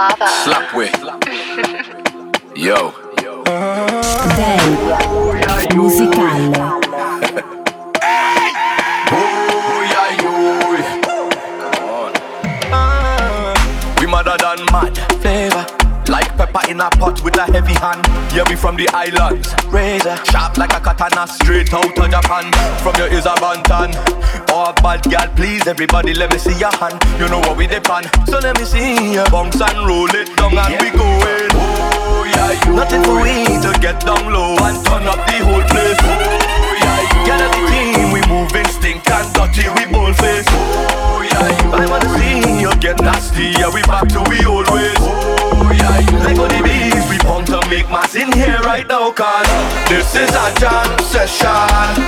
lava. Slap way. Yo. Dave Musicale yo. We madder than mad flavor. Pepper in a pot with a heavy hand. Yeah, we from the islands. Razor sharp like a katana, straight out of Japan. From your ears a bantan. Oh, bad girl, please everybody, let me see your hand. You know what we depend. So let me see you bounce and roll it down and we going. Oh yeah, you. Nothing for we to get down low and turn up the whole place. Oh yeah, you. Get the team, we moving stink and dirty, we bold face. Oh yeah, you. I wanna see you get nasty, yeah, we back to we always. Oh yeah, you. Like the bees, we pump to make mass in here right now, cause this is a jam session.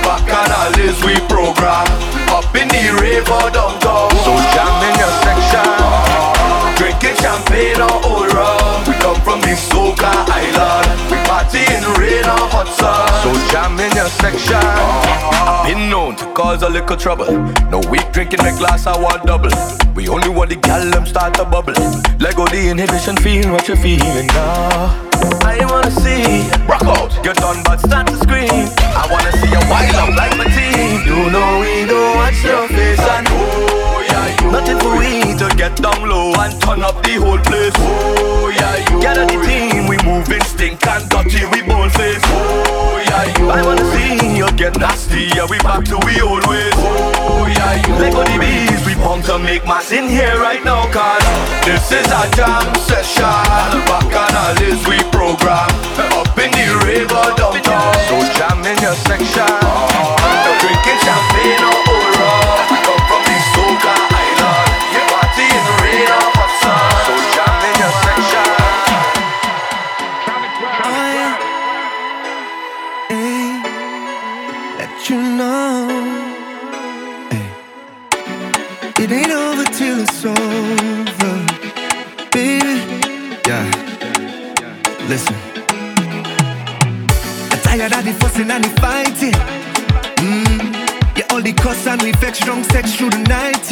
Back on all is we program. Up in the rave or downtown. So jam in your section. Drinking champagne or old rum. We come from the Soca Island. We party in rain or hot sun. So jam in your section. I've been known to cause a little trouble. No weak drinking the glass, I want double. We only want the gal them start to bubble. Let go the inhibition, feel what you're feeling now. I wanna see rock out, get done but start to scream. I wanna see you wild up like my team. You know we don't watch your face yeah, you. Nothing for we to get down low and turn up the whole place. Oh yeah, you. Get the team, we moving stink and dirty, we bold face. Oh yeah, you. I wanna see you get nasty, yeah we back to we old ways. Oh yeah, you. Let go the bees, we pump to make mass in here right now, cause this is a jam session. Back on all is we program up in the river downtown. So jam in your section. Drinking champagne or fussing and the fighting. Mm. Yeah, all the cuss and we fetch drunk sex through the night.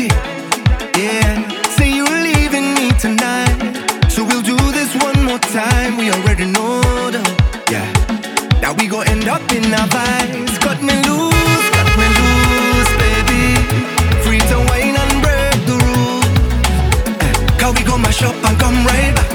Yeah. Say you're leaving me tonight. So we'll do this one more time. We already know though. Yeah. Now we gon' end up in our vibes. Cut me loose, cut me loose, baby. Free to wine and break the rules. Eh, Cause we gon' mash up and come right back.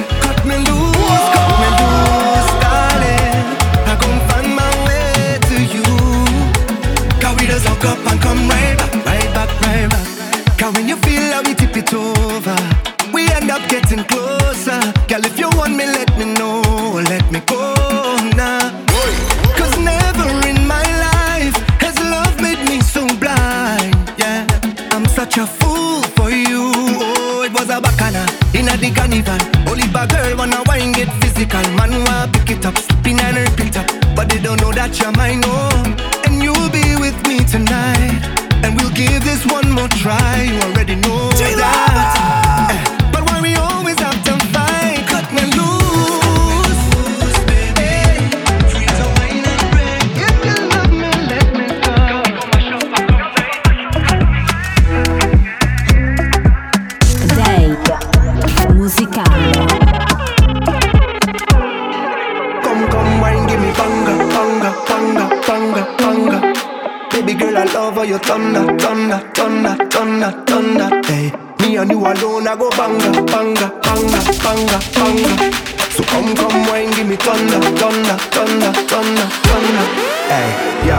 Give me banga, banga, banga, banga, banga. Baby girl, I love how you thunder, thunder, thunder, thunder, thunder. Hey, me and you alone, I go banga, banga, banga, banga, banga. So come, come, wine, give me thunder, thunder, thunder, thunder, thunder. Hey, yo,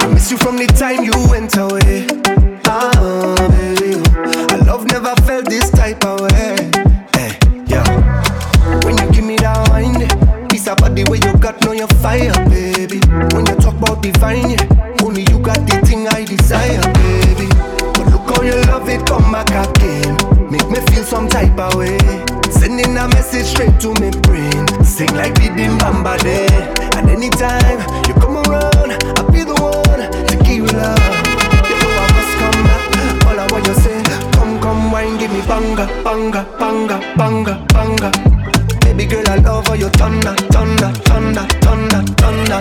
I miss you from the time you went away. Ah, baby, I love never felt this type of it's about the way you got know your fire, baby. When you talk about divine, yeah, only you got the thing I desire, baby. But look how you love it, come back again. Make me feel some type of way. Sending a message straight to me brain. Sing like the Bamba day. And anytime you come around, I'll be the one to give you love. You know I must come back. All I want you say, come, come, wine, give me banga, banga, banga, banga, banga. Baby girl, I love how you thunder, thunder, thunder, thunder, thunder.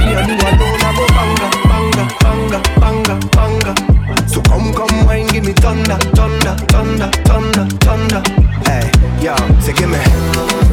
Me and you alone, I go banga, banga, banga, banga, banga. So come, come, wine, give me thunder, thunder, thunder, thunder, thunder. Hey, yo, say give me.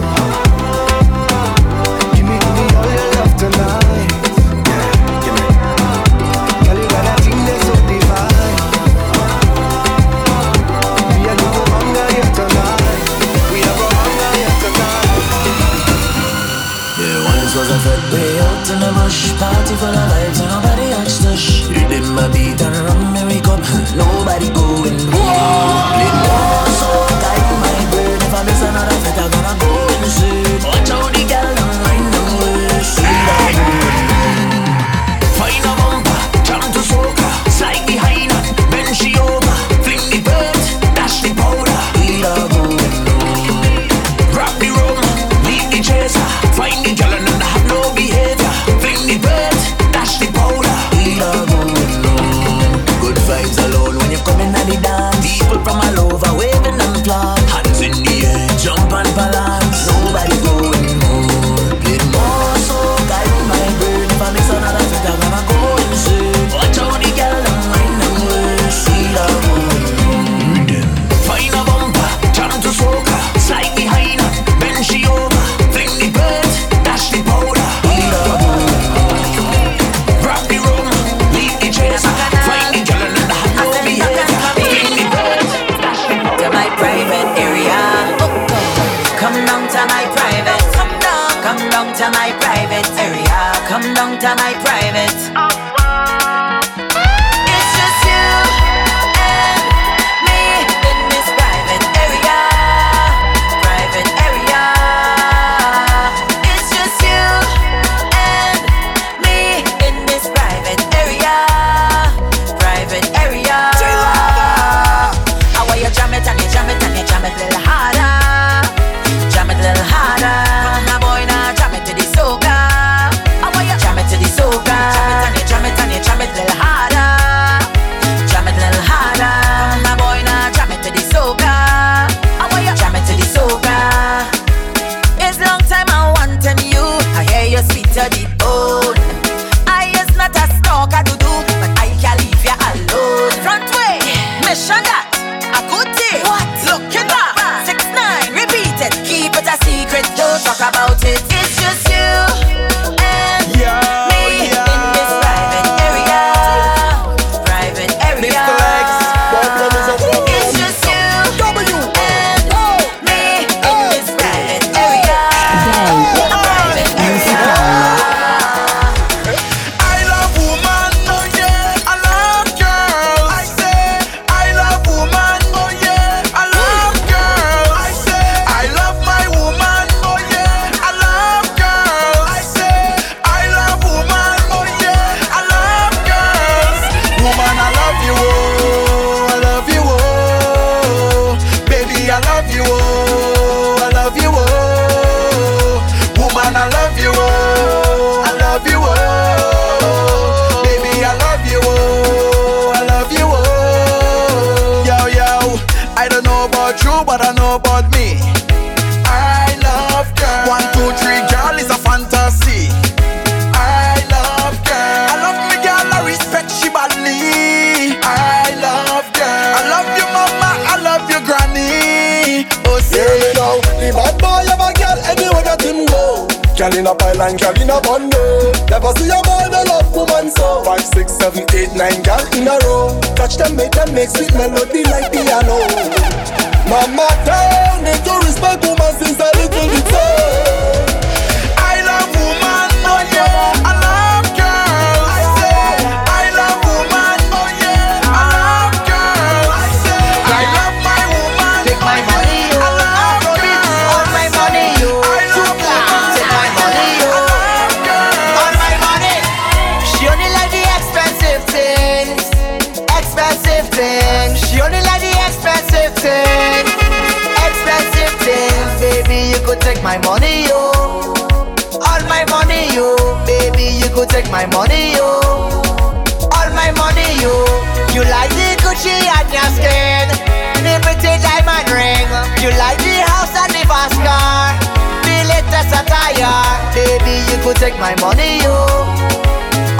take my money, yo.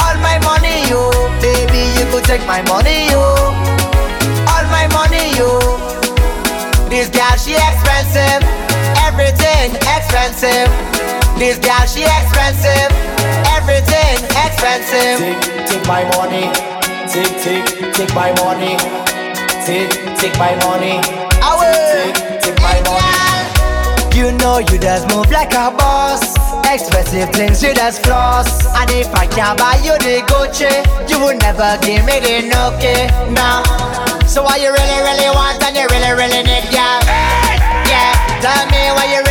All my money, yo. Baby, you could take my money, yo. All my money, yo. This girl, she expensive. Everything expensive. This girl, she expensive. Everything expensive. Take, take my money. Take, take, take my money. Take, take my money. Away. Take, take my money. You know you just move like a boss. Expensive things you just floss. And if I can't buy you the Gucci, you would never give me the Nokia. No. So what you really, really want and you really, really need, girl? Yeah. Tell me what you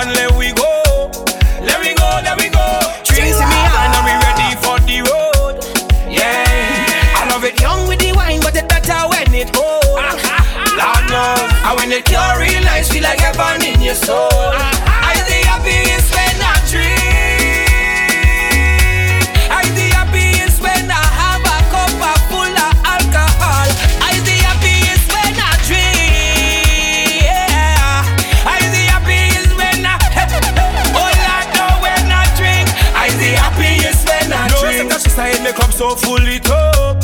and let we go. Let we go, let we go. Drinks in me hand and we ready for the road. Yeah, I love it young with the wine, but it better when it old. Lord knows, and when it cure real nice, feel like heaven in your soul. So full it up.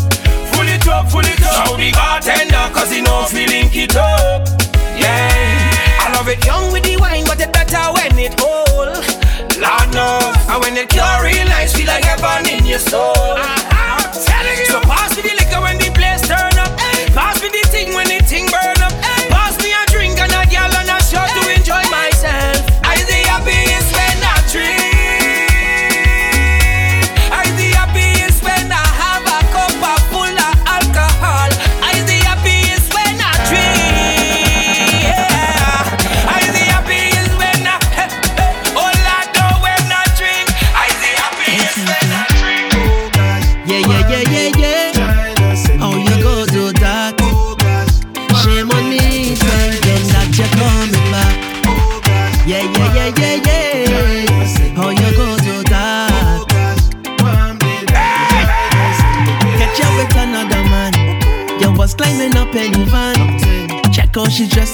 Full it up, full it up. Show the bartender cause he know fi link it up. Yeah. I love it young with the wine, but it better when it old. Lord knows. And when it cure real nice, feel like heaven in your soul. Ah, ah. I'm telling you. So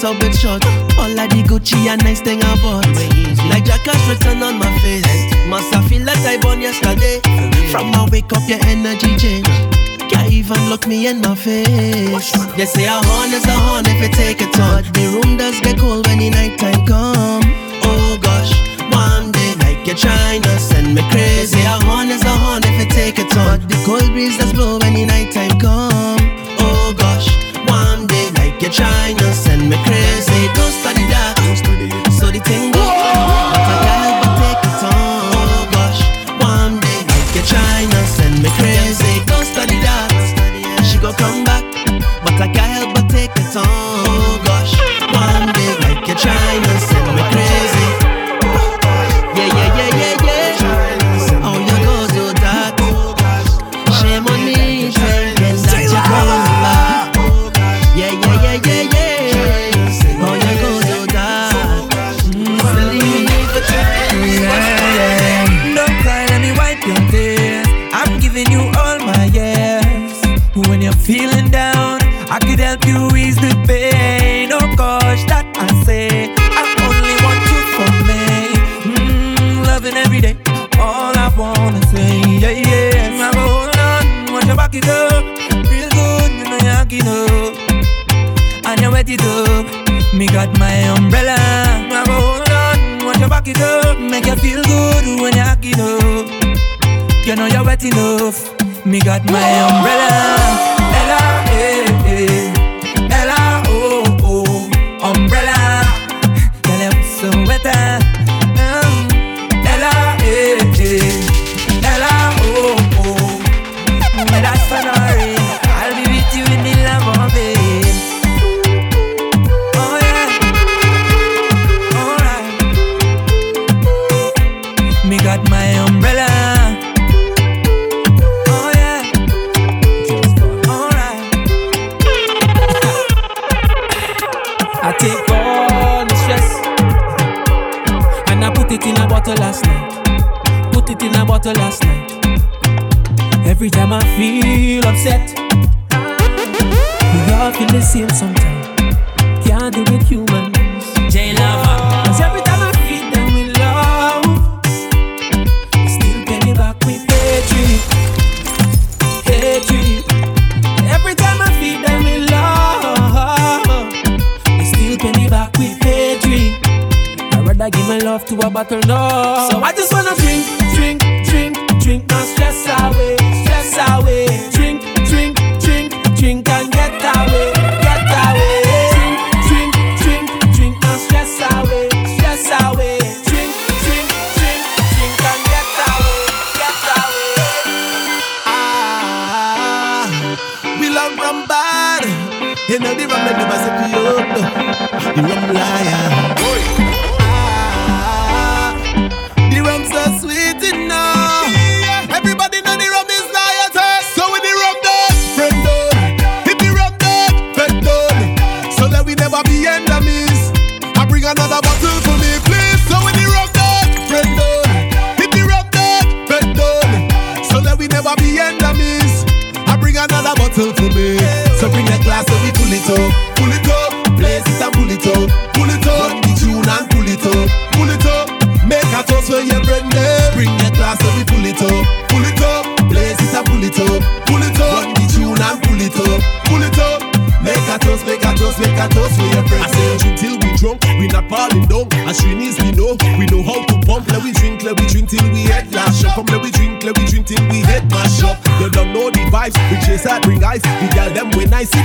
dressed up with short. All of the Gucci and nice thing I bought. Like Jackass written on my face. Must I feel like I born yesterday? From my wake up, your energy change. Can't even look me in my face. They say a horn is a horn if you take a on. The room does get cold when the night time come. You know you're wet enough. Me got my umbrella. after last night. Every time I feel upset, we all feel the same sometimes. Can't do it, human. J Lover. Cause every time I feed them with love, still pay back with hatred. Hatred. Every time I feed them with love, still pay back with hatred. I'd rather give my love to a battle now. So I just wanna.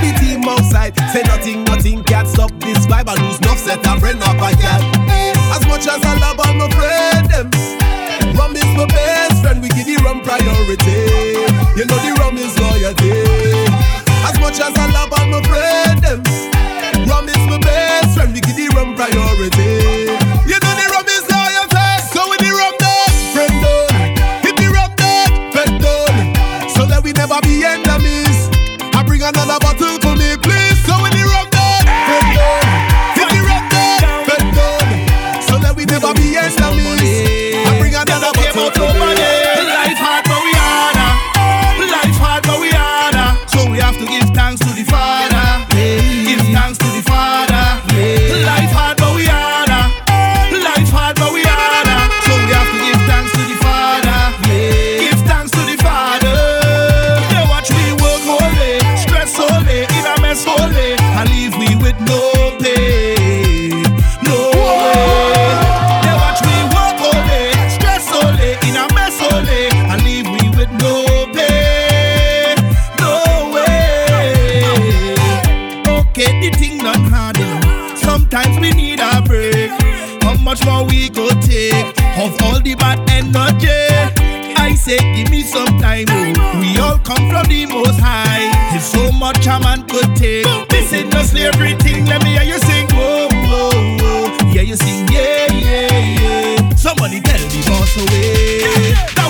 the team outside. Say nothing, nothing can stop this vibe. I lose enough set a friend up a gal. As much as I sometimes we need a break. How much more we go take of all the bad energy? I say, give me some time. Oh. We all come from the most high. There's so much a man could take. This ain't no slavery thing. Let me hear you sing. Oh, oh, whoa, whoa, whoa. Yeah, you sing. Yeah, yeah, yeah. Somebody tell the boss away.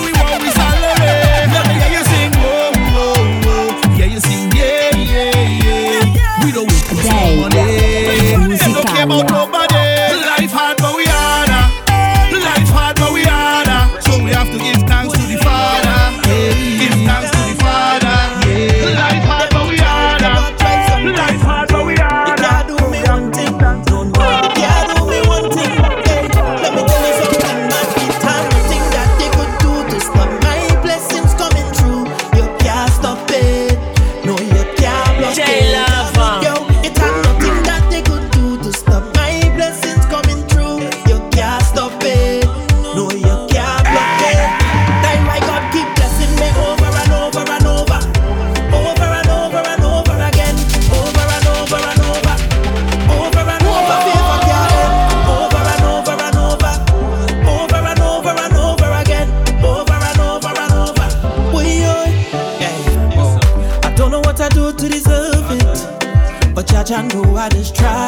I know I just tried.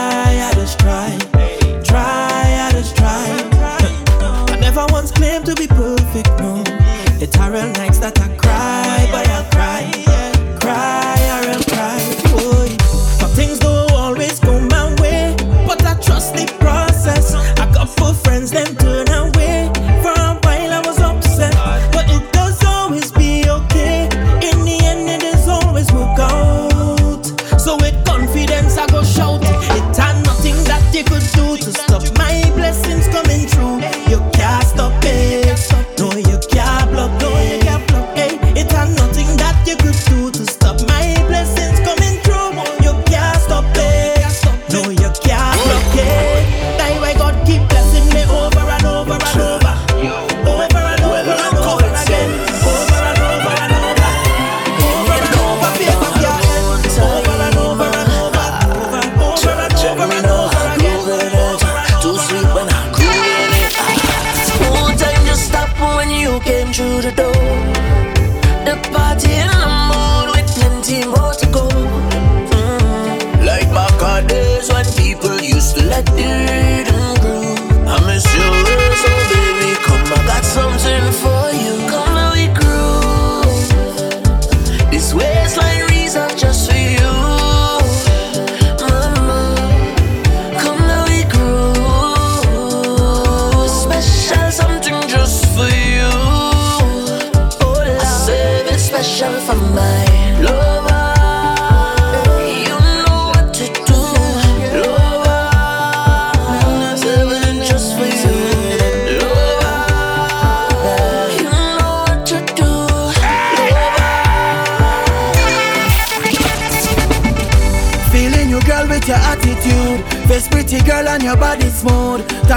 to do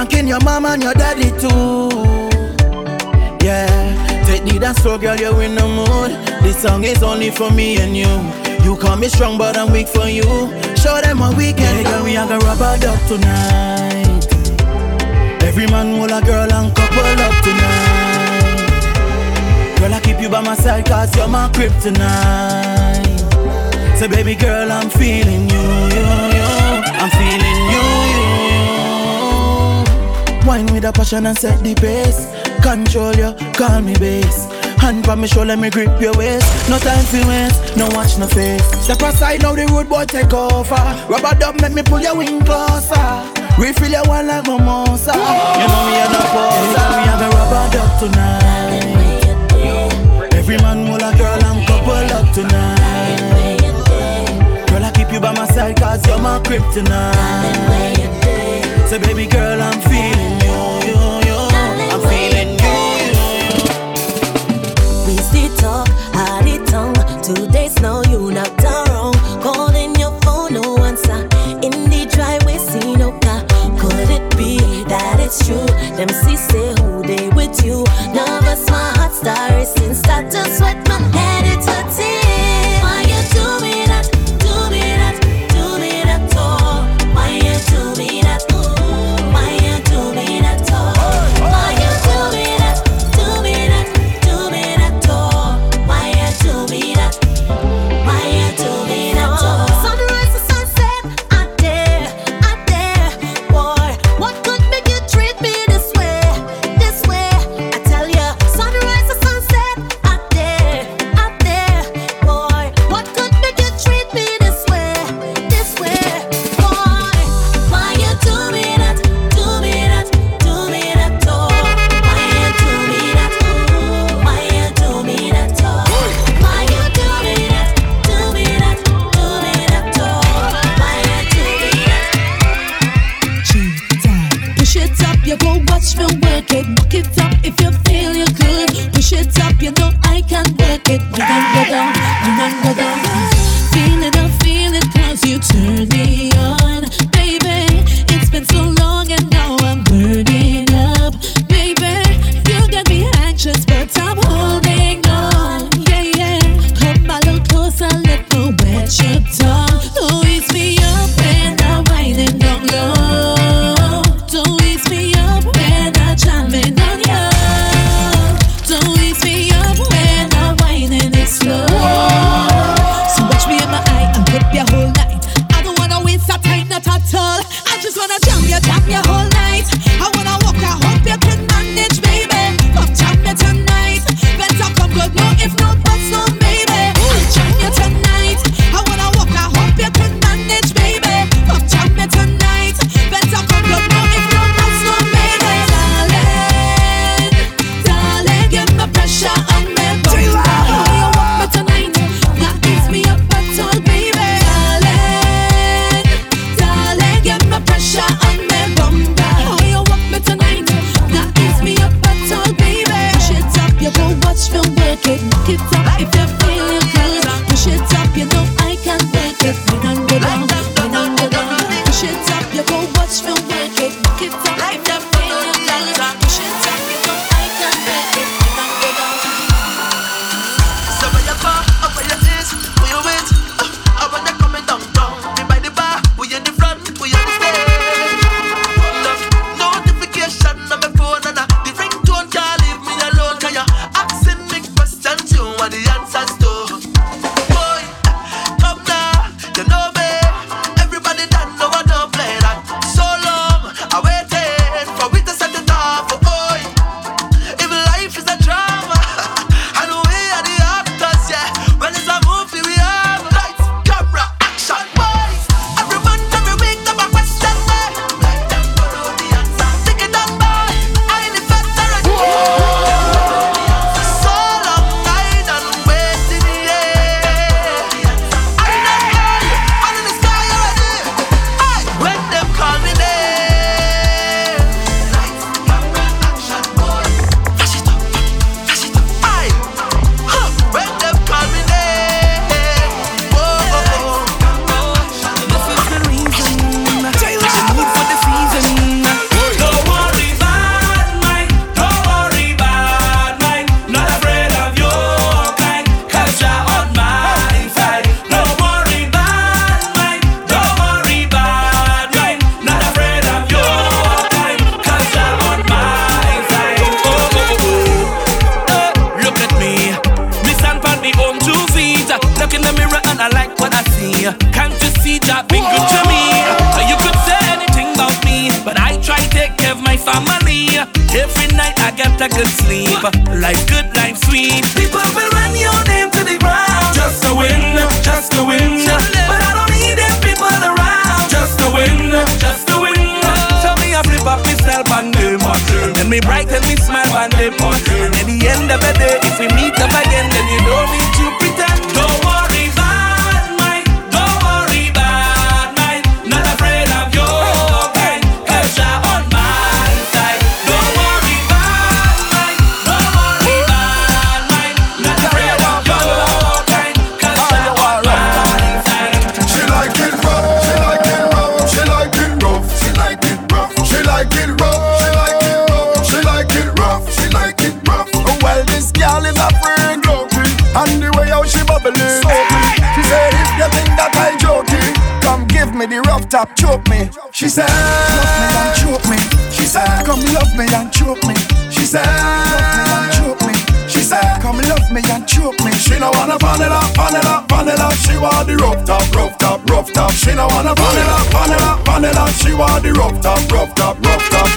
fucking your mom and your daddy too. Yeah, take the dance floor, girl, you're in the mood. This song is only for me and you. You call me strong, but I'm weak for you. Show them a weekend, yeah, girl, we are gonna rub a dog tonight. Every man, hold a girl and couple up tonight. Girl, I keep you by my side, cause you're my kryptonite. So, baby girl, I'm feeling you, you, you. I'm feeling Wine with a passion and set the pace. Control you, call me base. Hand pa me shoulder, me grip your waist. No time for waste, no watch no face. Step aside now, the road boy take over. Rubber dub make me pull your wing closer. Refill your one like mimosa. You know me a no poser. Me have a rubber dub tonight. Every man will a girl and couple up tonight. Girl I keep you by my side cause you're my kryptonite. Say, baby girl, I'm feeling you, you, you. I'm feeling you, you, you. We still talk, had it tongue. Two days now, you not done wrong. Calling your phone, no answer. Uh, in the driveway, see no car. Could it be that it's true? Them see say who they with you. Nervous, my heart starts. Night I get a good sleep. Life good, life sweet. People will run your name to the ground. Just to win, just to win. But I don't need them people around. Just to win, just to win. So me I flip up myself and them. And then me brighten me smile and them. And at the end of the day, if we meet up again, then you don't She said, love me and choke me. She said, come love me and choke me. She said, love me and choke me. She said, come love me and choke me. She no wanna vanilla, vanilla, vanilla. She want the rough top, rough top, rough top. She no wanna vanilla, vanilla, vanilla. She want the rough top, rough top, rough top.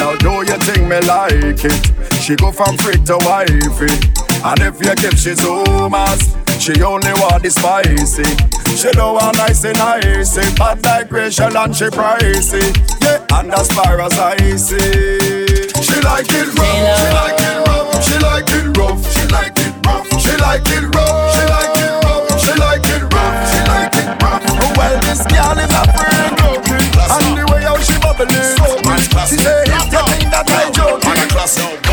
Y'all do you think me like it? She go from freak to wifey. And if you give she zoomas, she only want the spicy. She don't want nice and icy. Bad like Rachel and she pricey. Yeah, and as far as I see. She like it rough, she like it rough, she like it rough, she like it rough, she like it rough, she like it rough, she like it rough, she like it rough. Well, this girl is a friend and the way how she bubbling, so much. She say, "If you think that I'm joking,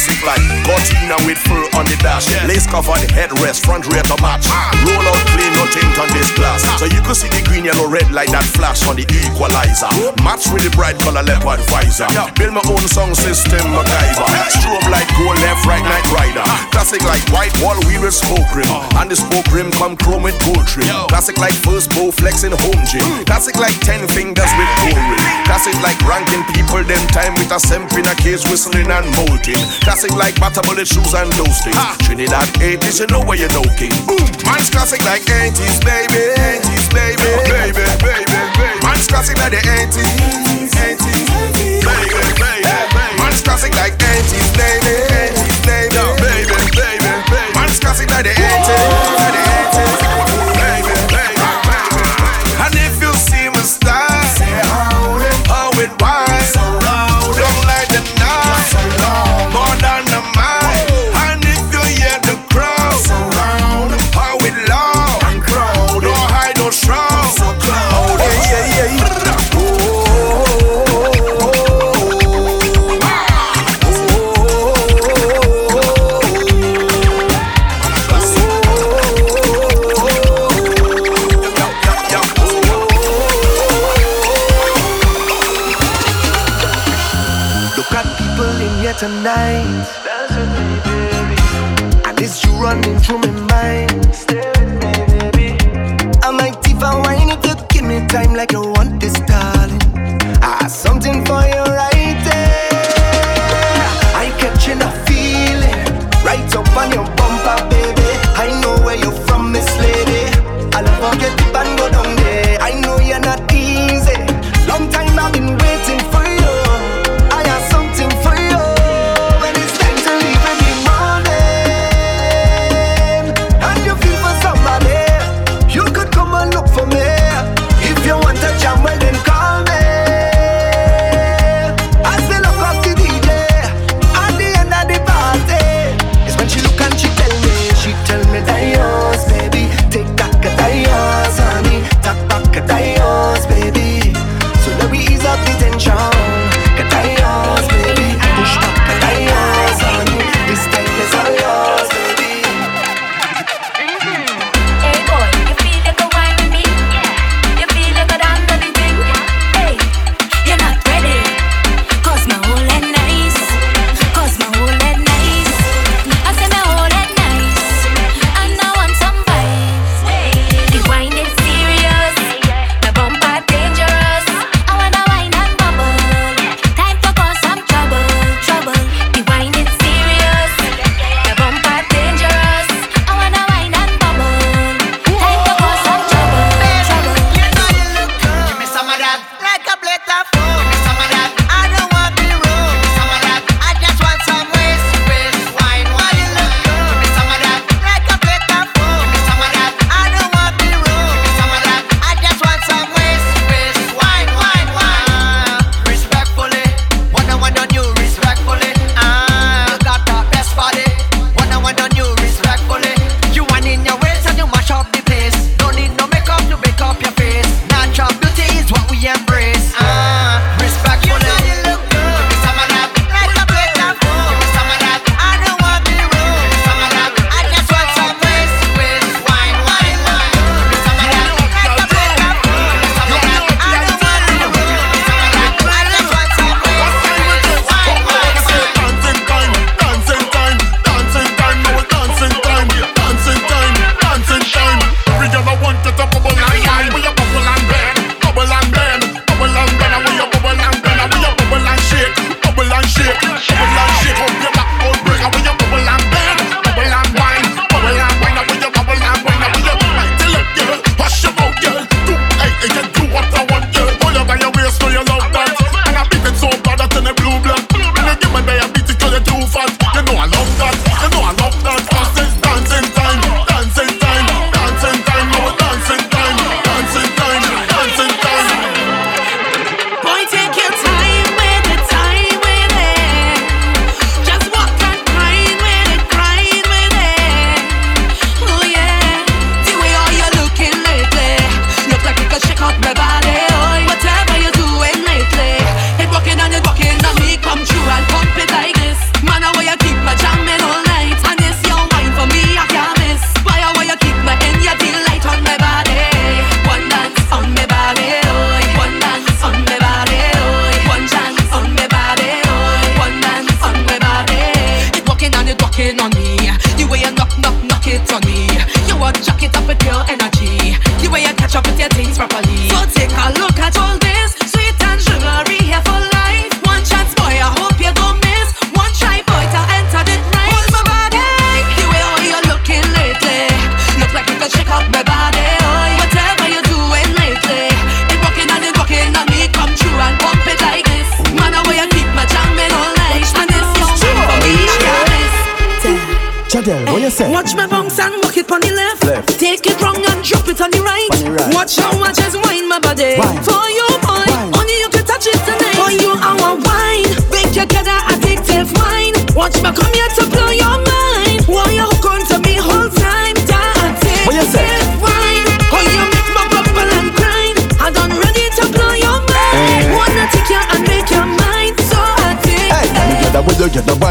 classic like Cortina with fur on the dash. Lace cover the headrest, front rear to match. Roll out clean, no tint on this glass. So you could see the green, yellow, red like that flash on the equalizer. Match with the bright color leopard visor. Build my own song system, MacGyver. Strobe like gold left, right, night rider. Classic like white wall wheel with spoke rim. And the spoke rim come chrome with gold trim. Classic like first bow flexing home gym. Classic like ten fingers with gold ring. Classic like ranking people them time with a semp in a case whistling and molting. Classic like butter bullet shoes and those things. Trinidad 80s, you know where you know king. Boom. Mine's classic like 80s, baby. 80s, baby. Baby, baby, baby. Mine's classic like the 80s. 80s, baby, baby. Mine's classic like 80s, 80s, baby.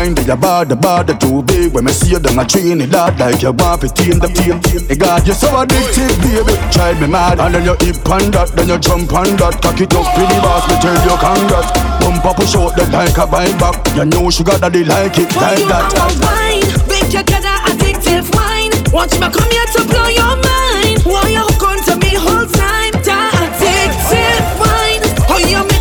mind be a bad, the bad, the too big. When me see you down a train, it that like you want to team the team. It got you so addicted, baby. Child me mad, and then you hip on that, then you jump on that. Cock it up, pretty boss, me tell you congrats. Pump up, push out the like a bike back. You know sugar daddy like it like you that. Are wine, make you get an addictive wine. Want you to come here to blow your mind? Why you hook on to me whole time? That addictive wine, oh you.